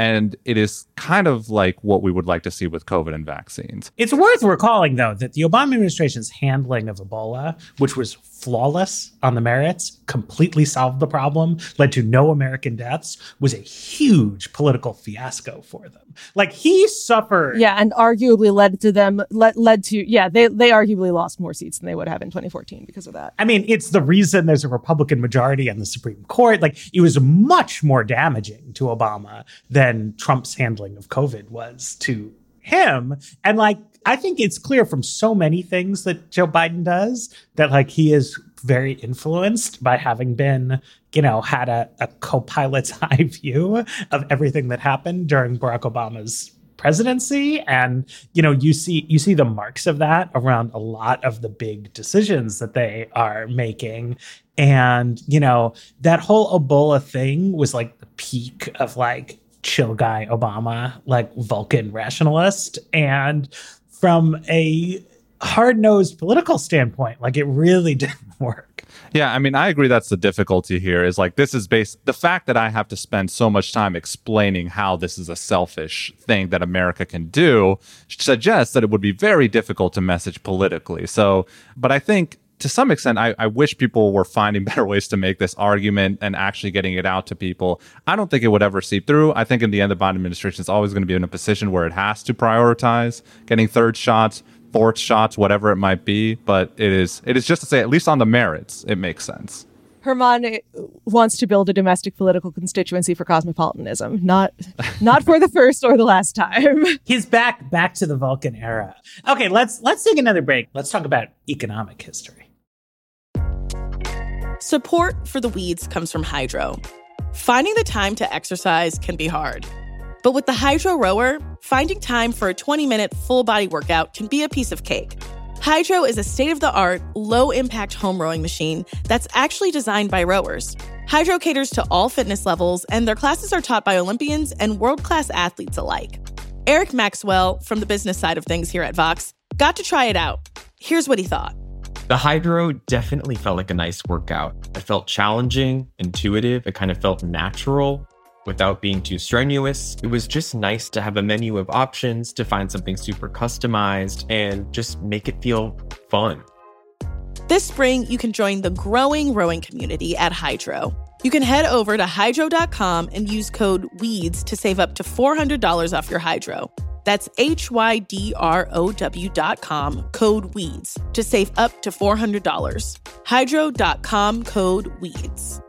And it is kind of like what we would like to see with COVID and vaccines. It's worth recalling, though, that the Obama administration's handling of Ebola, which was flawless on the merits, completely solved the problem, led to no American deaths, was a huge political fiasco for them. Like he suffered. Yeah, and arguably led to them led, led to yeah, they they arguably lost more seats than they would have in 2014 because of that. I mean, it's the reason there's a Republican majority on the Supreme Court. Like it was much more damaging to Obama than Trump's handling of COVID was to him. And like I think it's clear from so many things that Joe Biden does that like he is very influenced by having been, you know, had a, a co-pilot's [laughs] eye view of everything that happened during Barack Obama's presidency and you know you see you see the marks of that around a lot of the big decisions that they are making and you know that whole ebola thing was like the peak of like chill guy obama like vulcan rationalist and from a hard nosed political standpoint. Like it really [laughs] didn't work. Yeah, I mean, I agree that's the difficulty here is like this is based the fact that I have to spend so much time explaining how this is a selfish thing that America can do suggests that it would be very difficult to message politically. So, but I think to some extent, I, I, wish people were finding [laughs] better ways to make this argument and actually getting it out to people. I don't think it would ever seep through. I think in the end, the Biden administration is always going to be in a position where it has to prioritize getting third shots, fourth shots, whatever it might be. But it is it is just to say, at least on the merits, it makes sense. German uh, wants to build a domestic political constituency for cosmopolitanism, not [laughs] not for the first or the last time. [laughs] He's back back to the Vulcan era. Okay, let's let's take another break. Let's talk about economic history. Support for the weeds comes from Hydrow. Finding the time to exercise can be hard. But with the Hydrow Rower, finding time for a 20 minute full body workout can be a piece of cake. Hydrow is a state of the art, low impact home rowing machine that's actually designed by rowers. Hydrow caters to all fitness levels, and their classes are taught by Olympians and world class athletes alike. Eric Maxwell, from the business side of things here at Vox, got to try it out. Here's what he thought. The hydrow definitely felt like a nice workout. It felt challenging, intuitive, it kind of felt natural without being too strenuous. It was just nice to have a menu of options to find something super customized and just make it feel fun. This spring, you can join the growing rowing community at Hydrow. You can head over to hydrow.com and use code WEEDS to save up to $400 off your Hydrow. That's H Y D R O W dot com, code WEEDS, to save up to $400. Hydrow.com code WEEDS.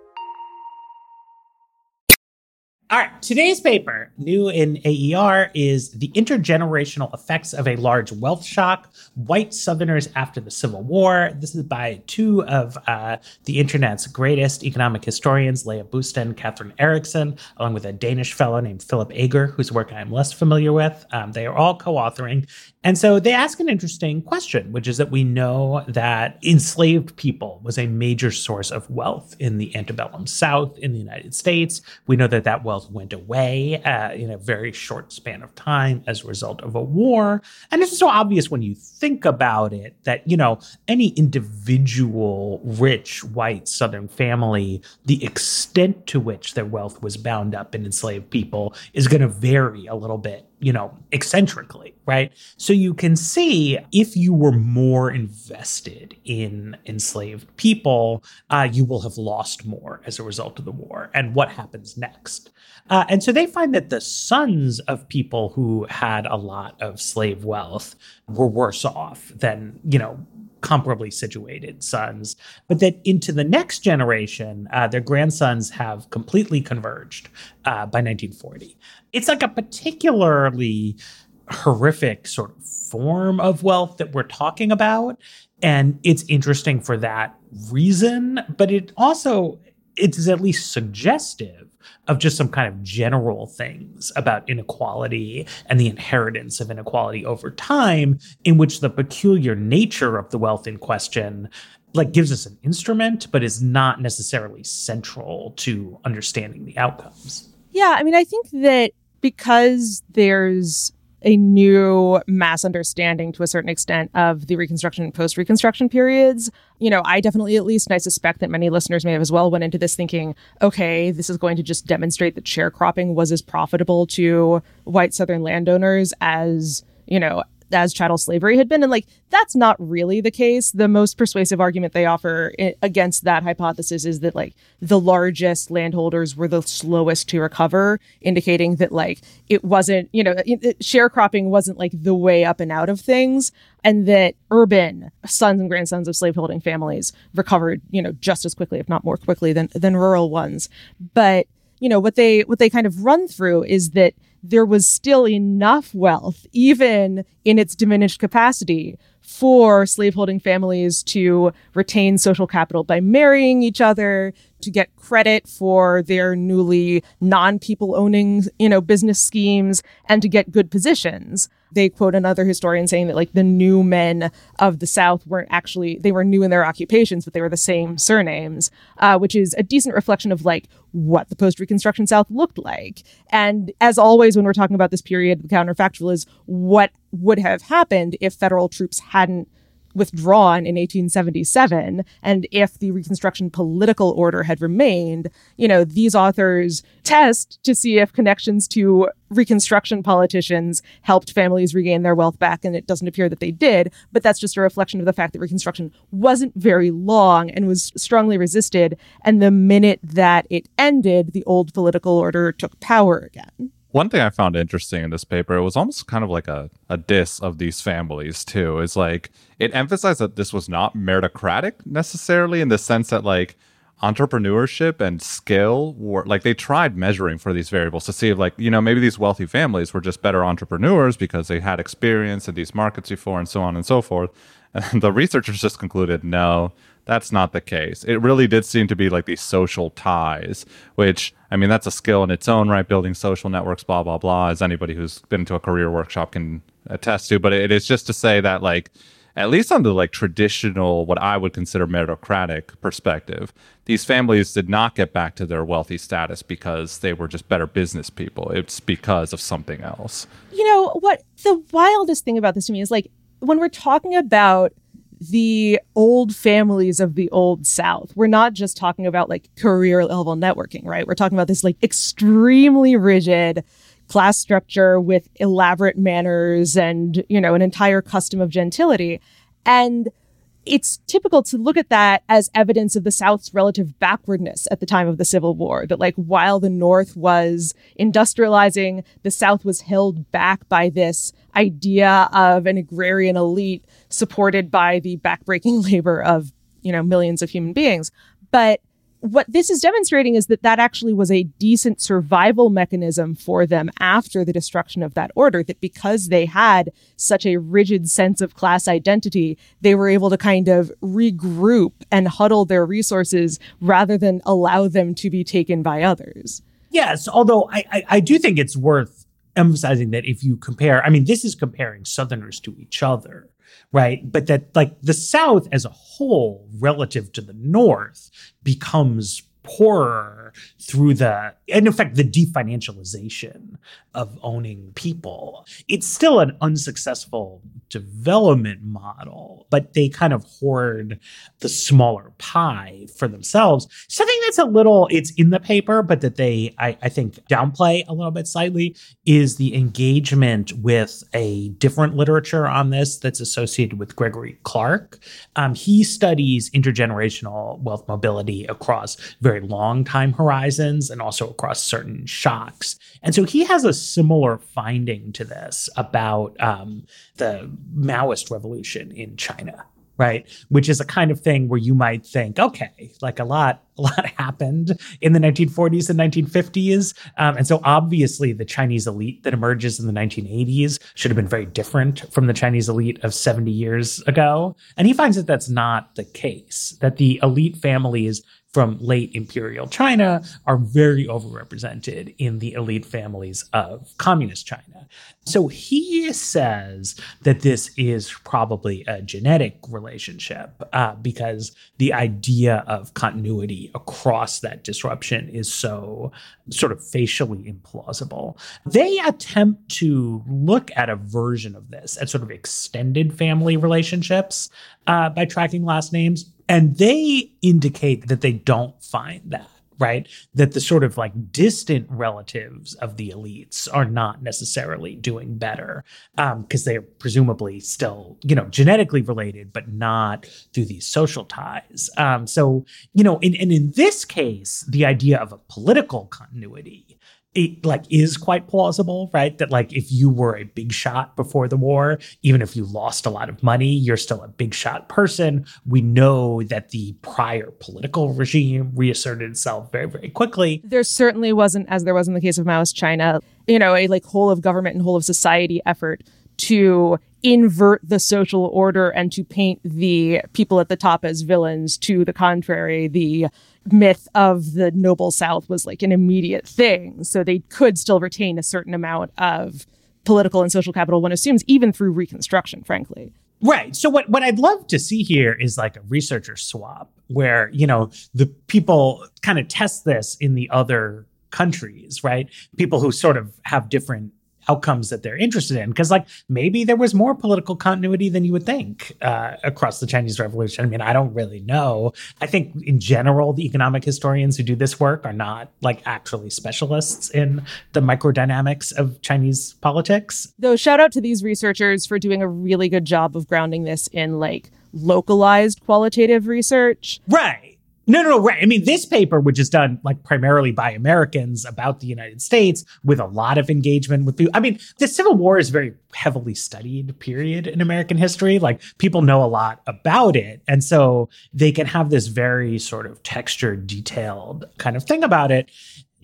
All right, today's paper, new in AER, is The Intergenerational Effects of a Large Wealth Shock White Southerners After the Civil War. This is by two of uh, the internet's greatest economic historians, Leah Boustan, Katherine Eriksson, along with a Danish fellow named Philipp Ager, whose work I am less familiar with. Um, they are all co authoring. And so they ask an interesting question, which is that we know that enslaved people was a major source of wealth in the antebellum South in the United States. We know that that wealth went away uh, in a very short span of time as a result of a war. And it's so obvious when you think about it that, you know, any individual rich white Southern family, the extent to which their wealth was bound up in enslaved people is going to vary a little bit you know, eccentrically, right? So you can see if you were more invested in enslaved people, uh, you will have lost more as a result of the war. And what happens next? Uh, and so they find that the sons of people who had a lot of slave wealth were worse off than, you know, comparably situated sons, but that into the next generation, uh, their grandsons have completely converged uh, by 1940 it's like a particularly horrific sort of form of wealth that we're talking about and it's interesting for that reason but it also it's at least suggestive of just some kind of general things about inequality and the inheritance of inequality over time in which the peculiar nature of the wealth in question like gives us an instrument but is not necessarily central to understanding the outcomes. Yeah i mean i think that because there's a new mass understanding to a certain extent of the reconstruction and post reconstruction periods. You know i definitely at least and i suspect that many listeners may have as well went into this thinking okay this is going to just demonstrate that sharecropping was as profitable to white southern landowners as you know as chattel slavery had been. And like, that's not really the case. The most persuasive argument they offer against that hypothesis is that like the largest landholders were the slowest to recover, indicating that like it wasn't, you know, sharecropping wasn't like the way up and out of things. And that urban sons and grandsons of slaveholding families recovered, you know, just as quickly, if not more quickly than, than rural ones. But, you know, what they, what they kind of run through is that there was still enough wealth, even in its diminished capacity, for slaveholding families to retain social capital by marrying each other, to get credit for their newly non-people owning, you know, business schemes, and to get good positions they quote another historian saying that like the new men of the South weren't actually they were new in their occupations, but they were the same surnames, uh, which is a decent reflection of like what the post Reconstruction South looked like. And as always, when we're talking about this period, the counterfactual is what would have happened if federal troops hadn't withdrawn in 1877 and if the reconstruction political order had remained you know these authors test to see if connections to reconstruction politicians helped families regain their wealth back and it doesn't appear that they did but that's just a reflection of the fact that reconstruction wasn't very long and was strongly resisted and the minute that it ended the old political order took power again one thing I found interesting in this paper, it was almost kind of like a, a diss of these families too. Is like it emphasized that this was not meritocratic necessarily in the sense that like entrepreneurship and skill were like they tried measuring for these variables to see if like you know maybe these wealthy families were just better entrepreneurs because they had experience in these markets before and so on and so forth [laughs] and the researchers just concluded no that's not the case. It really did seem to be like these social ties, which I mean, that's a skill in its own right, building social networks, blah, blah, blah, as anybody who's been to a career workshop can attest to. But it is just to say that, like, at least on the like traditional, what I would consider meritocratic perspective, these families did not get back to their wealthy status because they were just better business people. It's because of something else. You know, what the wildest thing about this to me is like when we're talking about the old families of the old South. We're not just talking about like career level networking, right? We're talking about this like extremely rigid class structure with elaborate manners and, you know, an entire custom of gentility. And it's typical to look at that as evidence of the South's relative backwardness at the time of the Civil War. That, like, while the North was industrializing, the South was held back by this idea of an agrarian elite supported by the backbreaking [laughs] labor of, you know, millions of human beings. But what this is demonstrating is that that actually was a decent survival mechanism for them after the destruction of that order. That because they had such a rigid sense of class identity, they were able to kind of regroup and huddle their resources rather than allow them to be taken by others. Yes, although I, I, I do think it's worth emphasizing that if you compare, I mean, this is comparing Southerners to each other, right? But that like the South as a whole relative to the North becomes poorer through the and in fact the definancialization of owning people. It's still an unsuccessful development model but they kind of hoard the smaller pie for themselves. Something that's a little it's in the paper but that they i, I think downplay a little bit slightly is the engagement with a different literature on this that's associated with gregory clark. Um, he studies intergenerational wealth mobility across long time horizons and also across certain shocks. And so he has a similar finding to this about um, the Maoist revolution in China right? Which is a kind of thing where you might think okay like a lot [laughs] a lot happened in the 1940s and 1950s um, and so obviously the chinese elite that emerges in the 1980s should have been very different from the chinese elite of 70 years ago. And he finds that that's not the case that the elite families from late imperial China are very overrepresented in the elite families of communist China. So he says that this is probably a genetic relationship uh, because the idea of continuity across that disruption is so sort of facially implausible. They attempt to look at a version of this at sort of extended family relationships uh, by tracking last names and they indicate that they don't find that, right? That the sort of like distant relatives of the elites are not necessarily doing better because um, they're presumably still, you know, genetically related, but not through these social ties. Um, so, you know, in, and in this case, the idea of a political continuity it like is quite plausible, right? That like if you were a big shot before the war, even if you lost a lot of money, you're still a big shot person. We know that the prior political regime reasserted itself very, very quickly. There certainly wasn't, as there was in the case of Maoist China, you know, a like whole of government and whole of society effort to invert the social order and to paint the people at the top as villains. To the contrary, the myth of the noble South was like an immediate thing. So they could still retain a certain amount of political and social capital, one assumes, even through Reconstruction, frankly. Right. So what, what I'd love to see here is like a researcher swap where, you know, the people kind of test this in the other countries, right? People who sort of have different outcomes that they're interested in. Because, like, maybe there was more political continuity than you would think uh, across the Chinese Revolution. I mean, I don't really know. I think, in general, the economic historians who do this work are not like actually specialists in the microdynamics of Chinese politics. Though, shout out to these researchers for doing a really good job of grounding this in like localized qualitative research. Right. No, no, no, right. I mean, this paper, which is done like primarily by Americans about the United States with a lot of engagement with people. I mean, the Civil War is very heavily studied period in American history. Like people know a lot about it. And so they can have this very sort of textured, detailed kind of thing about it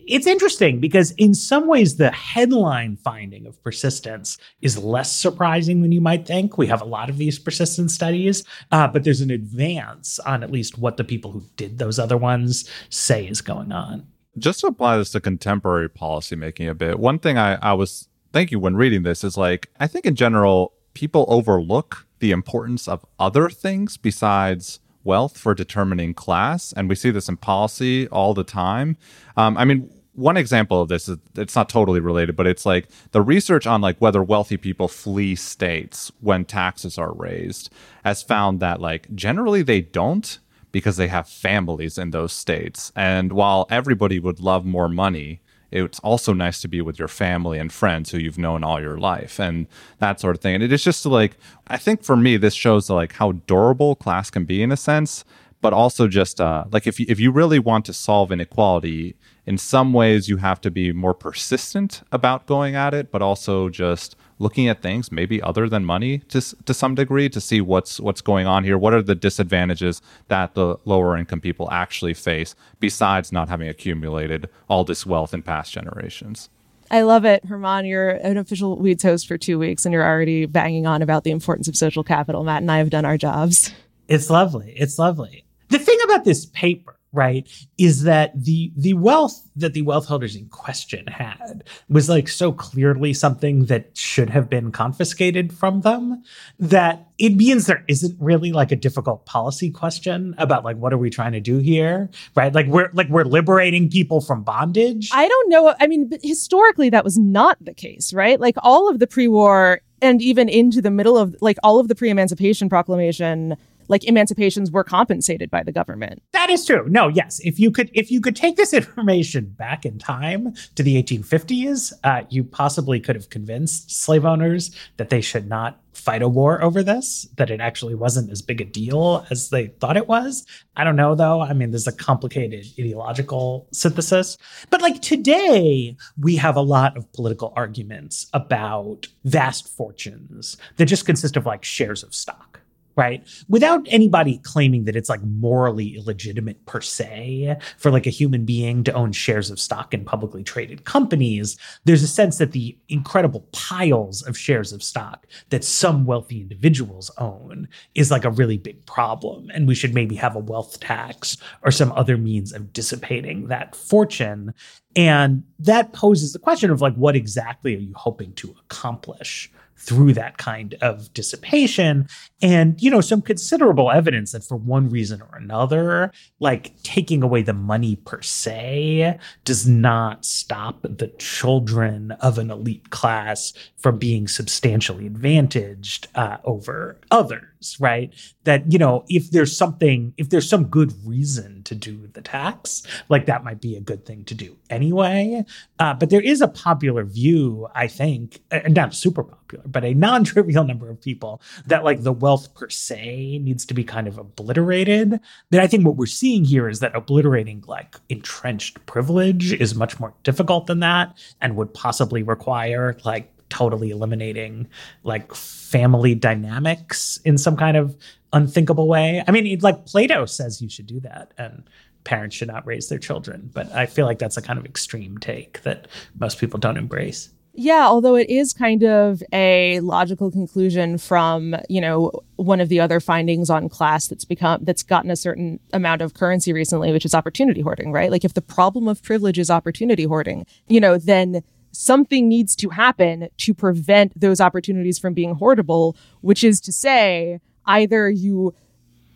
it's interesting because in some ways the headline finding of persistence is less surprising than you might think. We have a lot of these persistence studies uh, but there's an advance on at least what the people who did those other ones say is going on. Just to apply this to contemporary policymaking a bit one thing i, I was thinking when reading this is like i think in general people overlook the importance of other things besides wealth for determining class and we see this in policy all the time. Um, i mean one example of this is it's not totally related, but it's like the research on like whether wealthy people flee states when taxes are raised has found that like generally they don't because they have families in those states. And while everybody would love more money, it's also nice to be with your family and friends who you've known all your life and that sort of thing. And it is just like I think for me this shows like how durable class can be in a sense, but also just uh, like if you, if you really want to solve inequality in some ways you have to be more persistent about going at it but also just looking at things maybe other than money to to some degree to see what's what's going on here what are the disadvantages that the lower income people actually face besides not having accumulated all this wealth in past generations I love it, German. You're an official Weeds host for two weeks, and you're already banging on about the importance of social capital. Matt and I have done our jobs. It's lovely. It's lovely. The thing about this paper right is that the the wealth that the wealth holders in question had was like so clearly something that should have been confiscated from them that it means there isn't really like a difficult policy question about like what are we trying to do here right like we're like we're liberating people from bondage I don't know. I mean, historically, that was not the case, right? Like all of the pre-war and even into the middle of like all of the pre-emancipation proclamation, like emancipations were compensated by the government. That is true. No, yes. If you could, if you could take this [laughs] information back in time to the 1850s, uh, you possibly could have convinced slave owners that they should not fight a war over this. That it actually wasn't as big a deal as they thought it was. I don't know though. I mean, there's a complicated ideological synthesis. But like today, we have a lot of political arguments about vast fortunes that just consist of like shares of stock right? Without anybody claiming that it's like morally illegitimate per se for like a human being to own shares of stock in publicly traded companies, there's a sense that the incredible piles of shares of stock that some wealthy individuals own is like a really big problem. And we should maybe have a wealth tax or some other means of dissipating that fortune. And that poses the question of like, what exactly are you hoping to accomplish? Through that kind of dissipation. And you know some considerable evidence that for one reason or another like taking away the money per se does not stop the children of an elite class from being substantially advantaged uh, over others right? That you know if there's something if there's some good reason to do the tax like that might be a good thing to do anyway. Uh, but there is a popular view i think and not super popular but a non-trivial number of people that like the wealth per se needs to be kind of obliterated then i think what we're seeing here is that obliterating like entrenched privilege is much more difficult than that and would possibly require like totally eliminating like family dynamics in some kind of unthinkable way. I mean, like Plato says you should do that and parents should not raise their children, but I feel like that's a kind of extreme take that most people don't embrace. Yeah, although it is kind of a logical conclusion from, you know, one of the other findings on class that's become that's gotten a certain amount of currency recently, which is opportunity hoarding, right? Like if the problem of privilege is opportunity hoarding, you know, then something needs to happen to prevent those opportunities from being hoardable, which is to say, either you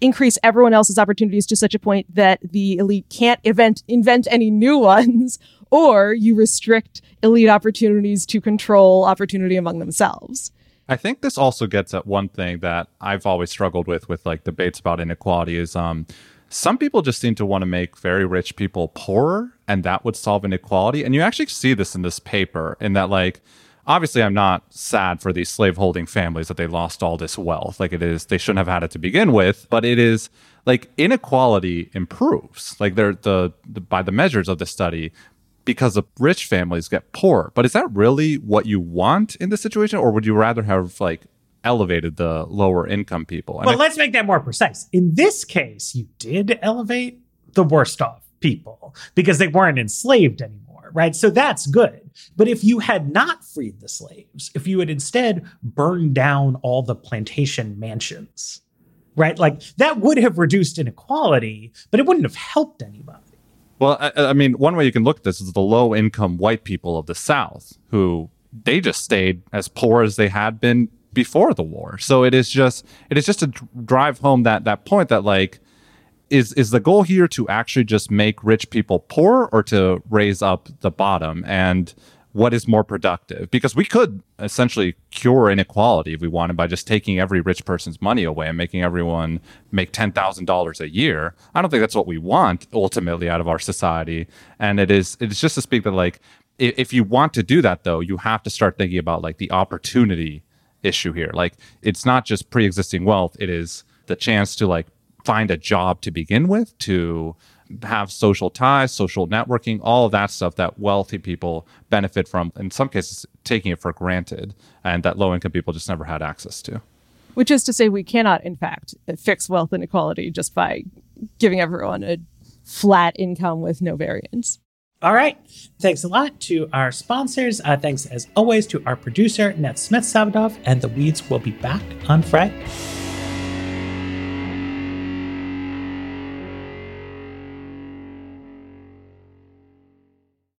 increase everyone else's opportunities to such a point that the elite can't event, invent any new [laughs] ones, or you restrict elite opportunities to control opportunity among themselves. I think this also gets at one thing that I've always struggled with with like debates about inequality is um some people just seem to want to make very rich people poorer and that would solve inequality. And you actually see this in this paper in that like obviously I'm not sad for these slaveholding families that they lost all this wealth. Like it is they shouldn't have had it to begin with, but it is like inequality improves. Like they're the, the by the measures of the study because the rich families get poor. But is that really what you want in this situation or would you rather have like elevated the lower income people? And Well, I- let's make that more precise. In this case, you did elevate the worst off people because they weren't enslaved anymore, right? So that's good. But if you had not freed the slaves, if you had instead burned down all the plantation mansions, right? Like that would have reduced inequality, but it wouldn't have helped anybody. Well, I, I mean, one way you can look at this is the low income white people of the South who they just stayed as poor as they had been before the war. So it is just it is just to drive home that that point that like is is the goal here to actually just make rich people poor or to raise up the bottom and what is more productive because we could essentially cure inequality if we wanted by just taking every rich person's money away and making everyone make $10,000 a year. I don't think that's what we want ultimately out of our society. And it is it's just to speak that like if you want to do that though, you have to start thinking about like the opportunity issue here. Like it's not just pre-existing wealth, it is the chance to like find a job to begin with, to have social ties, social networking, all of that stuff that wealthy people benefit from, in some cases, taking it for granted, and that low income people just never had access to. Which is to say, we cannot, in fact, fix wealth inequality just by giving everyone a flat income with no variance. All right. Thanks a lot to our sponsors. Uh, thanks, as always, to our producer, Ness Smith-Savedoff, and the Weeds will be back on Friday.